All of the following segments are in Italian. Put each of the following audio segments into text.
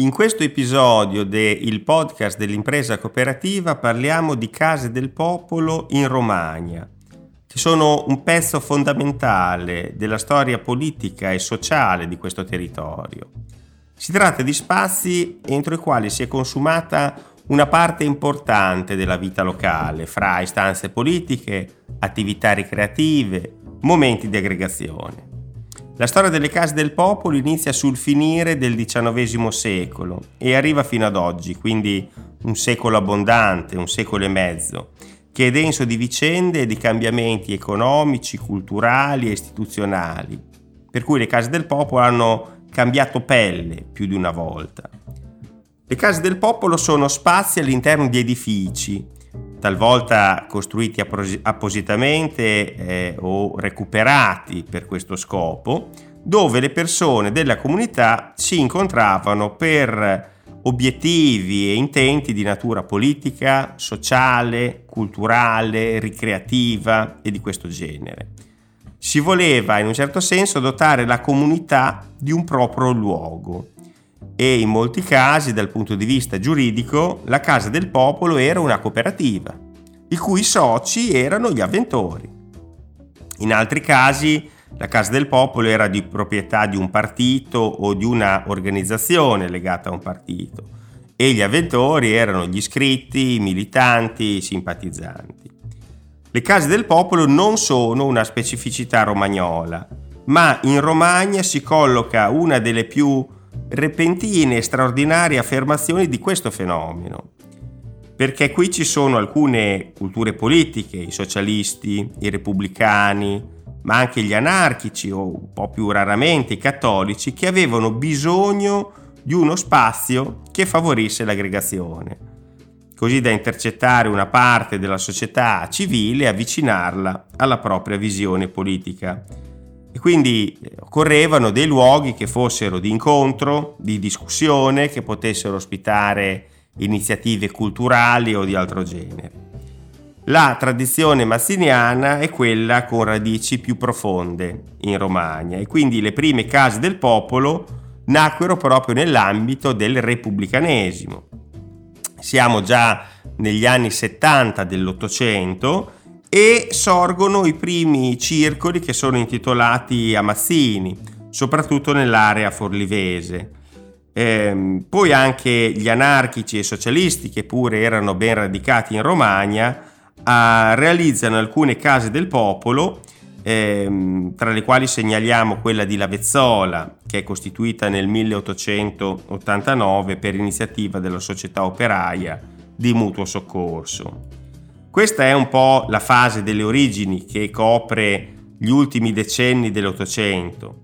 In questo episodio del podcast dell'impresa cooperativa parliamo di case del popolo in Romagna, che sono un pezzo fondamentale della storia politica e sociale di questo territorio. Si tratta di spazi entro i quali si è consumata una parte importante della vita locale, fra istanze politiche, attività ricreative, momenti di aggregazione. La storia delle case del popolo inizia sul finire del XIX secolo e arriva fino ad oggi, quindi un secolo abbondante, un secolo e mezzo, che è denso di vicende e di cambiamenti economici, culturali e istituzionali, per cui le case del popolo hanno cambiato pelle più di una volta. Le case del popolo sono spazi all'interno di edifici, talvolta costruiti appositamente eh, o recuperati per questo scopo, dove le persone della comunità si incontravano per obiettivi e intenti di natura politica, sociale, culturale, ricreativa e di questo genere. Si voleva in un certo senso dotare la comunità di un proprio luogo e in molti casi dal punto di vista giuridico la Casa del Popolo era una cooperativa, i cui soci erano gli avventori. In altri casi la Casa del Popolo era di proprietà di un partito o di una organizzazione legata a un partito e gli avventori erano gli iscritti, i militanti, i simpatizzanti. Le case del popolo non sono una specificità romagnola, ma in Romagna si colloca una delle più repentine e straordinarie affermazioni di questo fenomeno. Perché qui ci sono alcune culture politiche, i socialisti, i repubblicani, ma anche gli anarchici o un po' più raramente i cattolici, che avevano bisogno di uno spazio che favorisse l'aggregazione, così da intercettare una parte della società civile e avvicinarla alla propria visione politica e quindi eh, occorrevano dei luoghi che fossero di incontro, di discussione, che potessero ospitare iniziative culturali o di altro genere. La tradizione massiniana è quella con radici più profonde in Romagna e quindi le prime case del popolo nacquero proprio nell'ambito del repubblicanesimo. Siamo già negli anni 70 dell'Ottocento e sorgono i primi circoli che sono intitolati a Mazzini, soprattutto nell'area forlivese. Eh, poi anche gli anarchici e socialisti, che pure erano ben radicati in Romagna, eh, realizzano alcune case del popolo, eh, tra le quali segnaliamo quella di Lavezzola, che è costituita nel 1889 per iniziativa della società operaia di mutuo soccorso. Questa è un po' la fase delle origini che copre gli ultimi decenni dell'Ottocento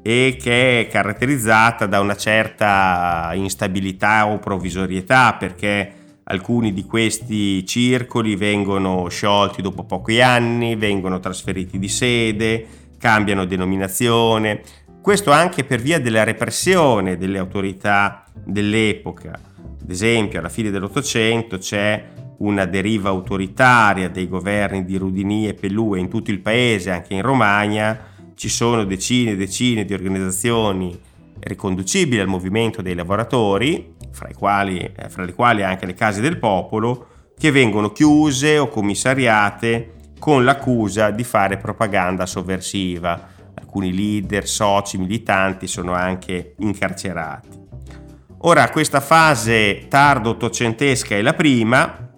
e che è caratterizzata da una certa instabilità o provvisorietà perché alcuni di questi circoli vengono sciolti dopo pochi anni, vengono trasferiti di sede, cambiano denominazione, questo anche per via della repressione delle autorità dell'epoca. Ad esempio, alla fine dell'Ottocento c'è una deriva autoritaria dei governi di Rudini e Pellue in tutto il paese, anche in Romagna, ci sono decine e decine di organizzazioni riconducibili al movimento dei lavoratori, fra, quali, eh, fra le quali anche le case del popolo, che vengono chiuse o commissariate con l'accusa di fare propaganda sovversiva. Alcuni leader, soci, militanti sono anche incarcerati. Ora, questa fase tardo ottocentesca è la prima,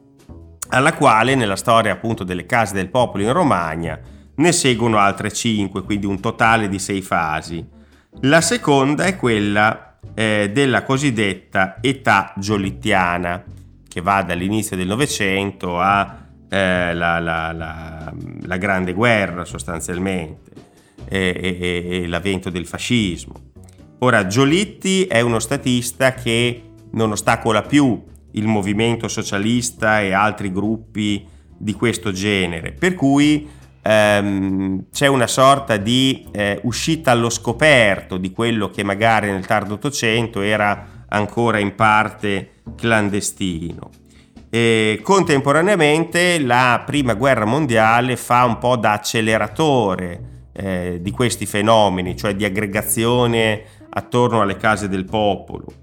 alla quale nella storia appunto delle case del popolo in Romagna ne seguono altre cinque, quindi un totale di sei fasi. La seconda è quella eh, della cosiddetta età giolittiana, che va dall'inizio del Novecento alla eh, la, Grande Guerra sostanzialmente e, e, e l'avvento del fascismo. Ora, Giolitti è uno statista che non ostacola più il movimento socialista e altri gruppi di questo genere, per cui ehm, c'è una sorta di eh, uscita allo scoperto di quello che magari nel tardo Ottocento era ancora in parte clandestino. E contemporaneamente la prima guerra mondiale fa un po' da acceleratore eh, di questi fenomeni, cioè di aggregazione attorno alle case del popolo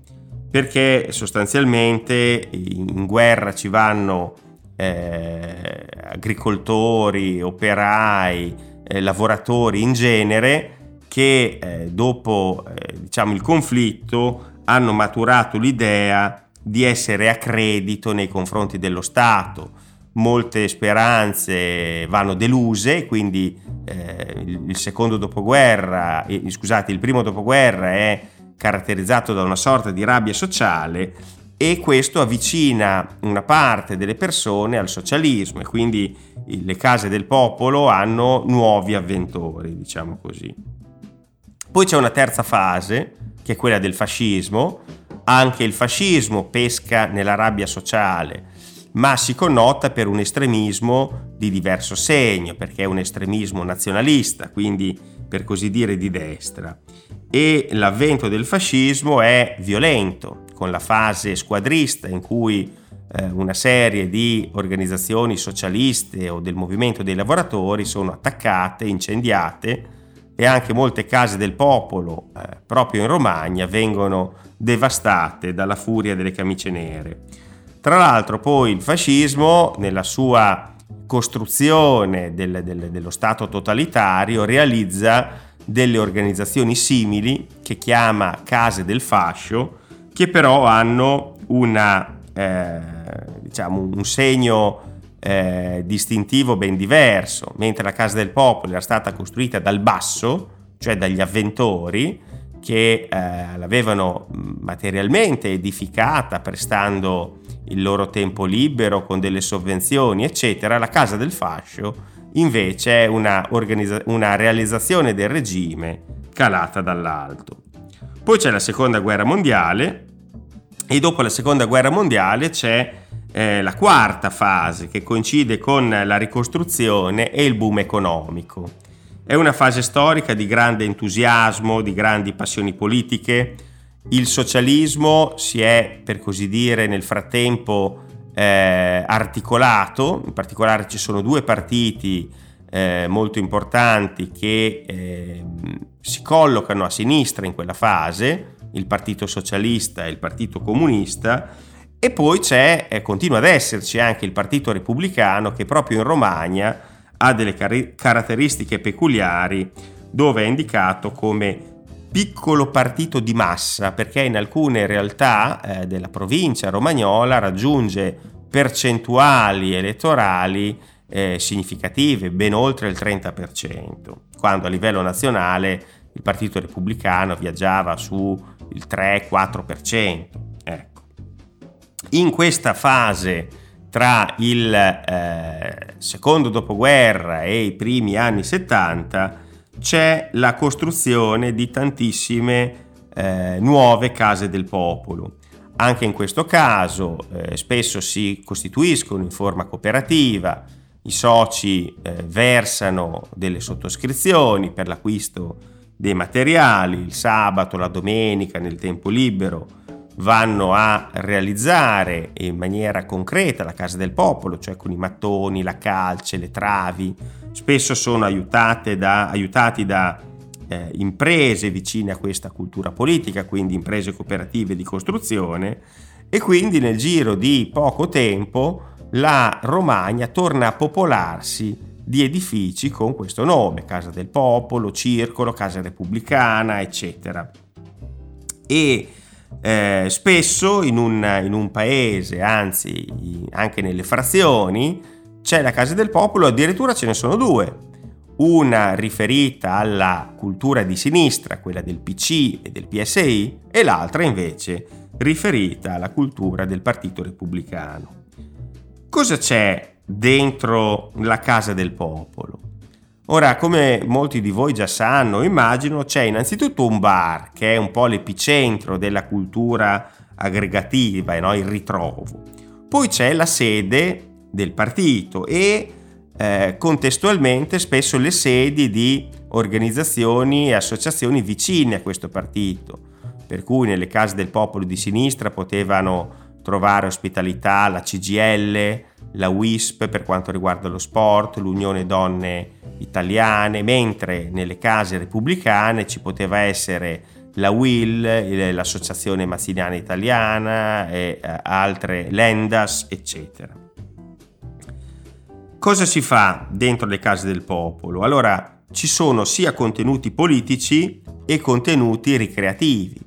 perché sostanzialmente in guerra ci vanno eh, agricoltori, operai, eh, lavoratori in genere che eh, dopo eh, diciamo, il conflitto hanno maturato l'idea di essere a credito nei confronti dello Stato. Molte speranze vanno deluse, quindi eh, il secondo dopoguerra, eh, scusate, il primo dopoguerra è caratterizzato da una sorta di rabbia sociale e questo avvicina una parte delle persone al socialismo e quindi le case del popolo hanno nuovi avventori, diciamo così. Poi c'è una terza fase, che è quella del fascismo. Anche il fascismo pesca nella rabbia sociale, ma si connota per un estremismo di diverso segno, perché è un estremismo nazionalista, quindi per così dire di destra. E l'avvento del fascismo è violento, con la fase squadrista in cui eh, una serie di organizzazioni socialiste o del movimento dei lavoratori sono attaccate, incendiate e anche molte case del popolo, eh, proprio in Romagna, vengono devastate dalla furia delle camicie nere. Tra l'altro poi il fascismo, nella sua costruzione del, del, dello Stato totalitario, realizza delle organizzazioni simili che chiama case del fascio, che però hanno una, eh, diciamo, un segno eh, distintivo ben diverso, mentre la Casa del Popolo era stata costruita dal basso, cioè dagli avventori, che eh, l'avevano materialmente edificata prestando il loro tempo libero con delle sovvenzioni, eccetera, la Casa del Fascio invece è una, organizza- una realizzazione del regime calata dall'alto. Poi c'è la Seconda Guerra Mondiale e dopo la Seconda Guerra Mondiale c'è eh, la quarta fase che coincide con la ricostruzione e il boom economico. È una fase storica di grande entusiasmo, di grandi passioni politiche. Il socialismo si è, per così dire, nel frattempo eh, articolato, in particolare ci sono due partiti eh, molto importanti che eh, si collocano a sinistra in quella fase, il Partito Socialista e il Partito Comunista, e poi c'è, eh, continua ad esserci anche il Partito Repubblicano che proprio in Romagna ha delle car- caratteristiche peculiari dove è indicato come piccolo partito di massa perché in alcune realtà eh, della provincia romagnola raggiunge percentuali elettorali eh, significative, ben oltre il 30%, quando a livello nazionale il Partito Repubblicano viaggiava sul 3-4%. Ecco. In questa fase tra il eh, secondo dopoguerra e i primi anni 70 c'è la costruzione di tantissime eh, nuove case del popolo. Anche in questo caso eh, spesso si costituiscono in forma cooperativa, i soci eh, versano delle sottoscrizioni per l'acquisto dei materiali, il sabato, la domenica, nel tempo libero vanno a realizzare in maniera concreta la casa del popolo, cioè con i mattoni, la calce, le travi, spesso sono da, aiutati da eh, imprese vicine a questa cultura politica, quindi imprese cooperative di costruzione, e quindi nel giro di poco tempo la Romagna torna a popolarsi di edifici con questo nome, Casa del Popolo, Circolo, Casa Repubblicana, eccetera. E eh, spesso in un, in un, paese, anzi anche nelle frazioni, c'è la Casa del Popolo, addirittura ce ne sono due. Una riferita alla cultura di sinistra, quella del PC e del PSI, e l'altra invece riferita alla cultura del Partito Repubblicano. Cosa c'è dentro la Casa del Popolo? Ora, come molti di voi già sanno, immagino, c'è innanzitutto un bar che è un po' l'epicentro della cultura aggregativa, no? il ritrovo. Poi c'è la sede del partito e eh, contestualmente spesso le sedi di organizzazioni e associazioni vicine a questo partito, per cui nelle case del popolo di sinistra potevano trovare ospitalità la CGL, la WISP per quanto riguarda lo sport, l'Unione Donne Italiane, mentre nelle case repubblicane ci poteva essere la WIL, l'Associazione Massiniana Italiana e eh, altre, l'Endas, eccetera. Cosa si fa dentro le case del popolo? Allora, ci sono sia contenuti politici e contenuti ricreativi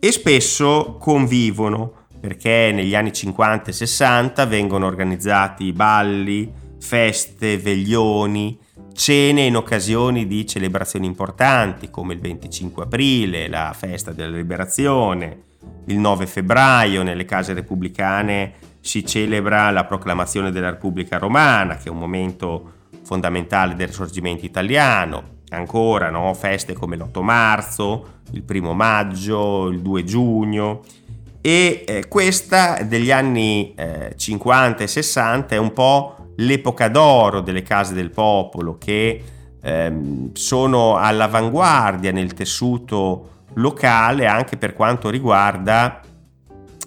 e spesso convivono perché negli anni 50 e 60 vengono organizzati balli, feste, veglioni, cene in occasioni di celebrazioni importanti come il 25 aprile, la festa della liberazione, il 9 febbraio nelle case repubblicane si celebra la proclamazione della Repubblica Romana, che è un momento fondamentale del risorgimento italiano, ancora no? feste come l'8 marzo, il 1 maggio, il 2 giugno e eh, questa degli anni eh, 50 e 60 è un po' l'epoca d'oro delle case del popolo che ehm, sono all'avanguardia nel tessuto locale anche per quanto riguarda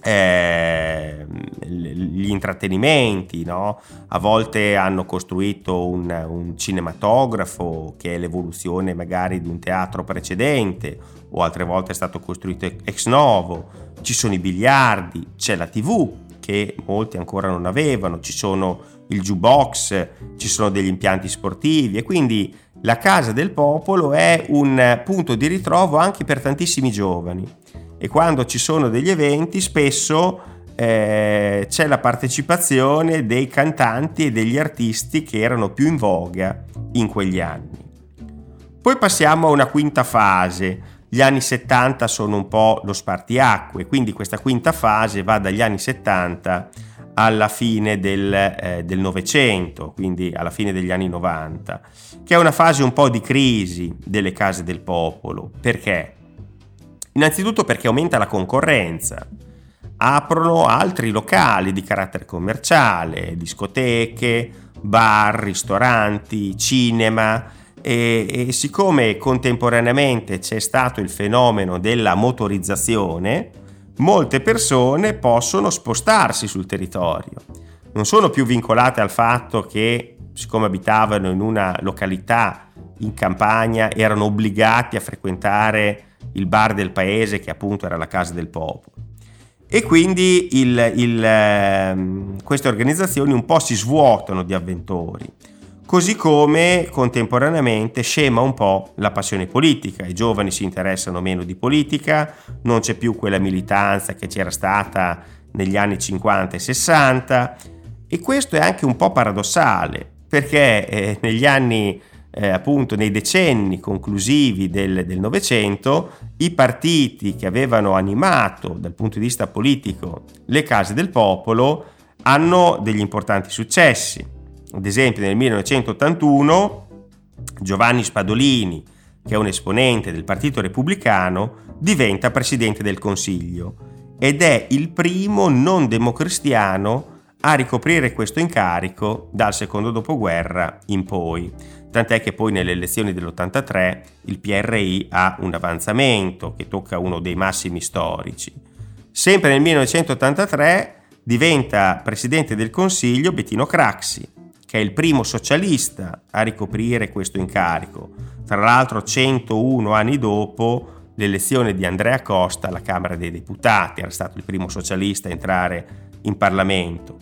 eh, gli intrattenimenti, no? a volte hanno costruito un, un, cinematografo che è l'evoluzione magari di un teatro precedente o altre volte è stato costruito ex novo, ci sono i biliardi, c'è la tv che molti ancora non avevano, ci sono il jukebox, ci sono degli impianti sportivi e quindi la Casa del Popolo è un punto di ritrovo anche per tantissimi giovani e quando ci sono degli eventi spesso eh, c'è la partecipazione dei cantanti e degli artisti che erano più in voga in quegli anni. Poi passiamo a una quinta fase. Gli anni 70 sono un po' lo spartiacque, quindi questa quinta fase va dagli anni 70 alla fine del Novecento, eh, quindi alla fine degli anni 90, che è una fase un po' di crisi delle case del popolo. Perché? Innanzitutto perché aumenta la concorrenza. Aprono altri locali di carattere commerciale, discoteche, bar, ristoranti, cinema e, e siccome contemporaneamente c'è stato il fenomeno della motorizzazione, molte persone possono spostarsi sul territorio. Non sono più vincolate al fatto che, siccome abitavano in una località in campagna, erano obbligati a frequentare il bar del paese che appunto era la casa del popolo. E quindi il, il, eh, queste organizzazioni un po' si svuotano di avventori così come contemporaneamente scema un po' la passione politica, i giovani si interessano meno di politica, non c'è più quella militanza che c'era stata negli anni 50 e 60 e questo è anche un po' paradossale perché eh, negli anni eh, appunto nei decenni conclusivi del Novecento i partiti che avevano animato dal punto di vista politico le case del popolo hanno degli importanti successi ad esempio nel 1981 Giovanni Spadolini, che è un esponente del Partito Repubblicano, diventa Presidente del Consiglio ed è il primo non democristiano a ricoprire questo incarico dal secondo dopoguerra in poi. Tant'è che poi nelle elezioni dell'83 il PRI ha un avanzamento che tocca uno dei massimi storici. Sempre nel 1983 diventa Presidente del Consiglio Bettino Craxi, che è il primo socialista a ricoprire questo incarico. Tra l'altro 101 anni dopo l'elezione di Andrea Costa alla Camera dei Deputati, era stato il primo socialista a entrare in Parlamento.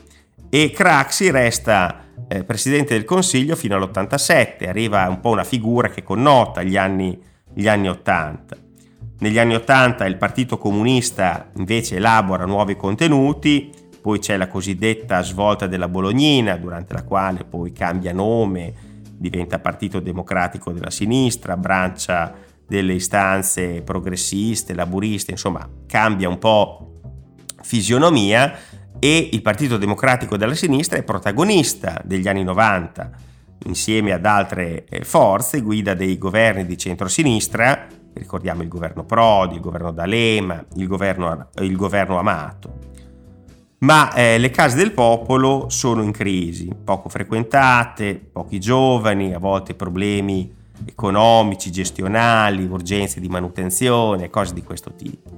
E Craxi resta eh, Presidente del Consiglio fino all'87, arriva un po' una figura che connota gli anni, gli anni 80. Negli anni 80 il Partito Comunista invece elabora nuovi contenuti, poi c'è la cosiddetta svolta della Bolognina, durante la quale poi cambia nome, diventa Partito Democratico della Sinistra, abbraccia delle istanze progressiste, laburiste, insomma cambia un po' fisionomia e il Partito Democratico della Sinistra è protagonista degli anni 90 insieme ad altre eh, forze, guida dei governi di centrosinistra, ricordiamo il governo Prodi, il governo D'Alema, il governo, il governo Amato ma eh, le case del popolo sono in crisi, poco frequentate, pochi giovani, a volte problemi economici, gestionali, urgenze di manutenzione, cose di questo tipo.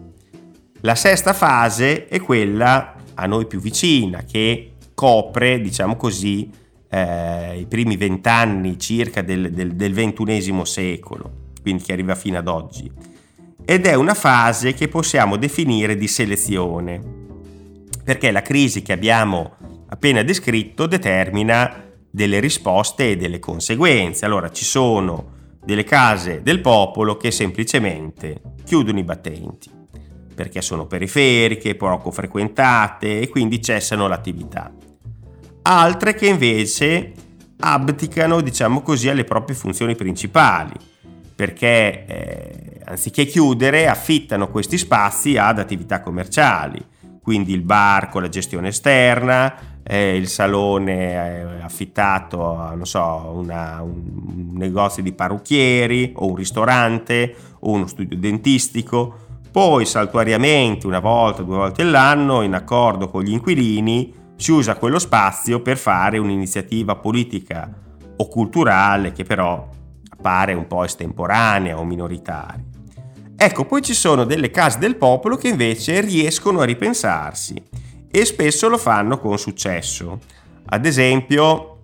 La sesta fase è quella a noi più vicina, che copre, diciamo così, eh, i primi vent'anni circa del, del, XXI secolo, quindi che arriva fino ad oggi ed è una fase che possiamo definire di selezione, perché la crisi che abbiamo appena descritto determina delle risposte e delle conseguenze. Allora ci sono delle case del popolo che semplicemente chiudono i battenti perché sono periferiche, poco frequentate e quindi cessano l'attività. Altre che invece abdicano, diciamo così, alle proprie funzioni principali, perché eh, anziché chiudere affittano questi spazi ad attività commerciali, quindi il bar con la gestione esterna, eh, il salone eh, affittato a so, una, un negozio di parrucchieri o un ristorante o uno studio dentistico poi saltuariamente, una volta, due volte all'anno, in accordo con gli inquilini, si usa quello spazio per fare un'iniziativa politica o culturale che però appare un po' estemporanea o minoritaria. Ecco, poi ci sono delle case del popolo che invece riescono a ripensarsi e spesso lo fanno con successo. Ad esempio,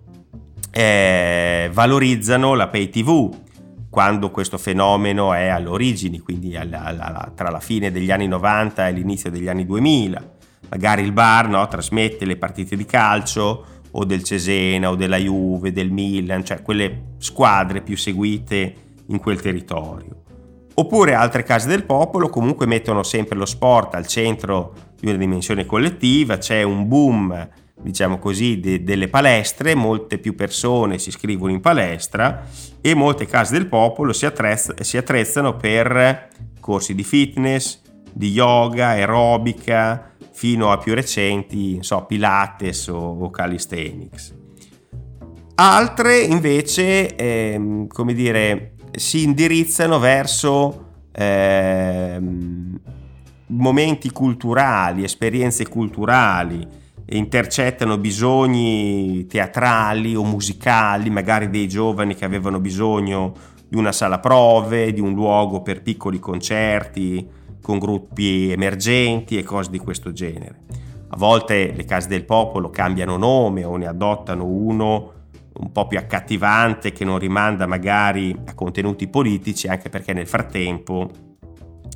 eh, valorizzano la pay TV, quando questo fenomeno è all'origine, quindi alla, alla, tra la fine degli anni 90 e l'inizio degli anni 2000. Magari il bar no, trasmette le partite di calcio o del Cesena o della Juve, del Milan, cioè quelle squadre più seguite in quel territorio. Oppure altre case del popolo comunque mettono sempre lo sport al centro di una dimensione collettiva, c'è un boom diciamo così, de- delle palestre, molte più persone si iscrivono in palestra e molte case del popolo si, attrezz- si attrezzano per corsi di fitness, di yoga, aerobica, fino a più recenti, so, Pilates o, o calisthenics. Altre invece, ehm, come dire, si indirizzano verso ehm, momenti culturali, esperienze culturali, intercettano bisogni teatrali o musicali, magari dei giovani che avevano bisogno di una sala prove, di un luogo per piccoli concerti con gruppi emergenti e cose di questo genere. A volte le case del popolo cambiano nome o ne adottano uno un po' più accattivante che non rimanda magari a contenuti politici, anche perché nel frattempo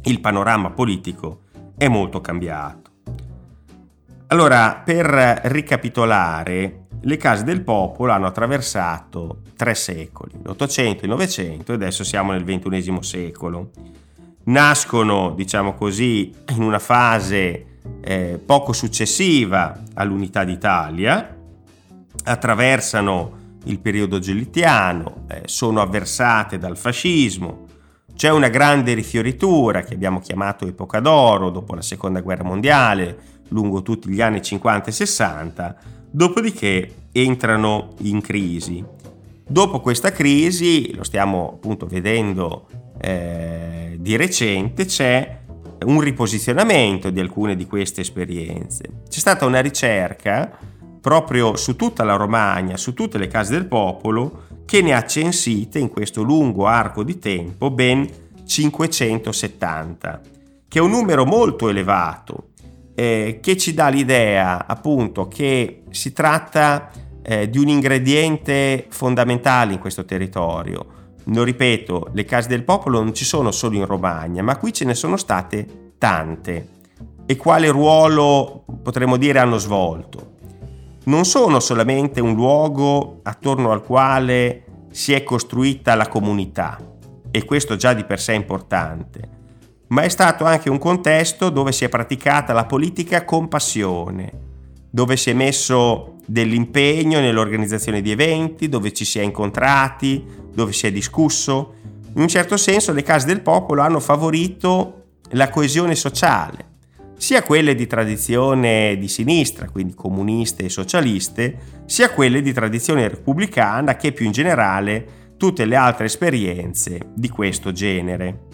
il panorama politico è molto cambiato. Allora, per ricapitolare, le case del popolo hanno attraversato tre secoli, l'Ottocento, il Novecento e adesso siamo nel XXI secolo. Nascono, diciamo così, in una fase eh, poco successiva all'unità d'Italia, attraversano il periodo gelitiano, eh, sono avversate dal fascismo, c'è una grande rifioritura che abbiamo chiamato epoca d'oro dopo la seconda guerra mondiale, lungo tutti gli anni 50 e 60, dopodiché entrano in crisi. Dopo questa crisi, lo stiamo appunto vedendo eh, di recente, c'è un riposizionamento di alcune di queste esperienze. C'è stata una ricerca proprio su tutta la Romagna, su tutte le case del popolo, che ne ha censite in questo lungo arco di tempo ben 570, che è un numero molto elevato eh, che ci dà l'idea appunto che si tratta eh, di un ingrediente fondamentale in questo territorio. Lo ripeto, le case del popolo non ci sono solo in Romagna, ma qui ce ne sono state tante. E quale ruolo potremmo dire hanno svolto? Non sono solamente un luogo attorno al quale si è costruita la comunità, e questo già di per sé è importante, ma è stato anche un contesto dove si è praticata la politica con passione, dove si è messo dell'impegno nell'organizzazione di eventi, dove ci si è incontrati, dove si è discusso. In un certo senso le case del popolo hanno favorito la coesione sociale, sia quelle di tradizione di sinistra, quindi comuniste e socialiste, sia quelle di tradizione repubblicana che più in generale tutte le altre esperienze di questo genere.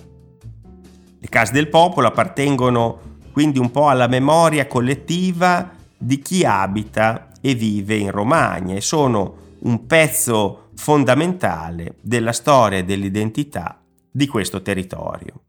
Le case del popolo appartengono quindi un po' alla memoria collettiva di chi abita e vive in Romagna e sono un pezzo fondamentale della storia e dell'identità di questo territorio.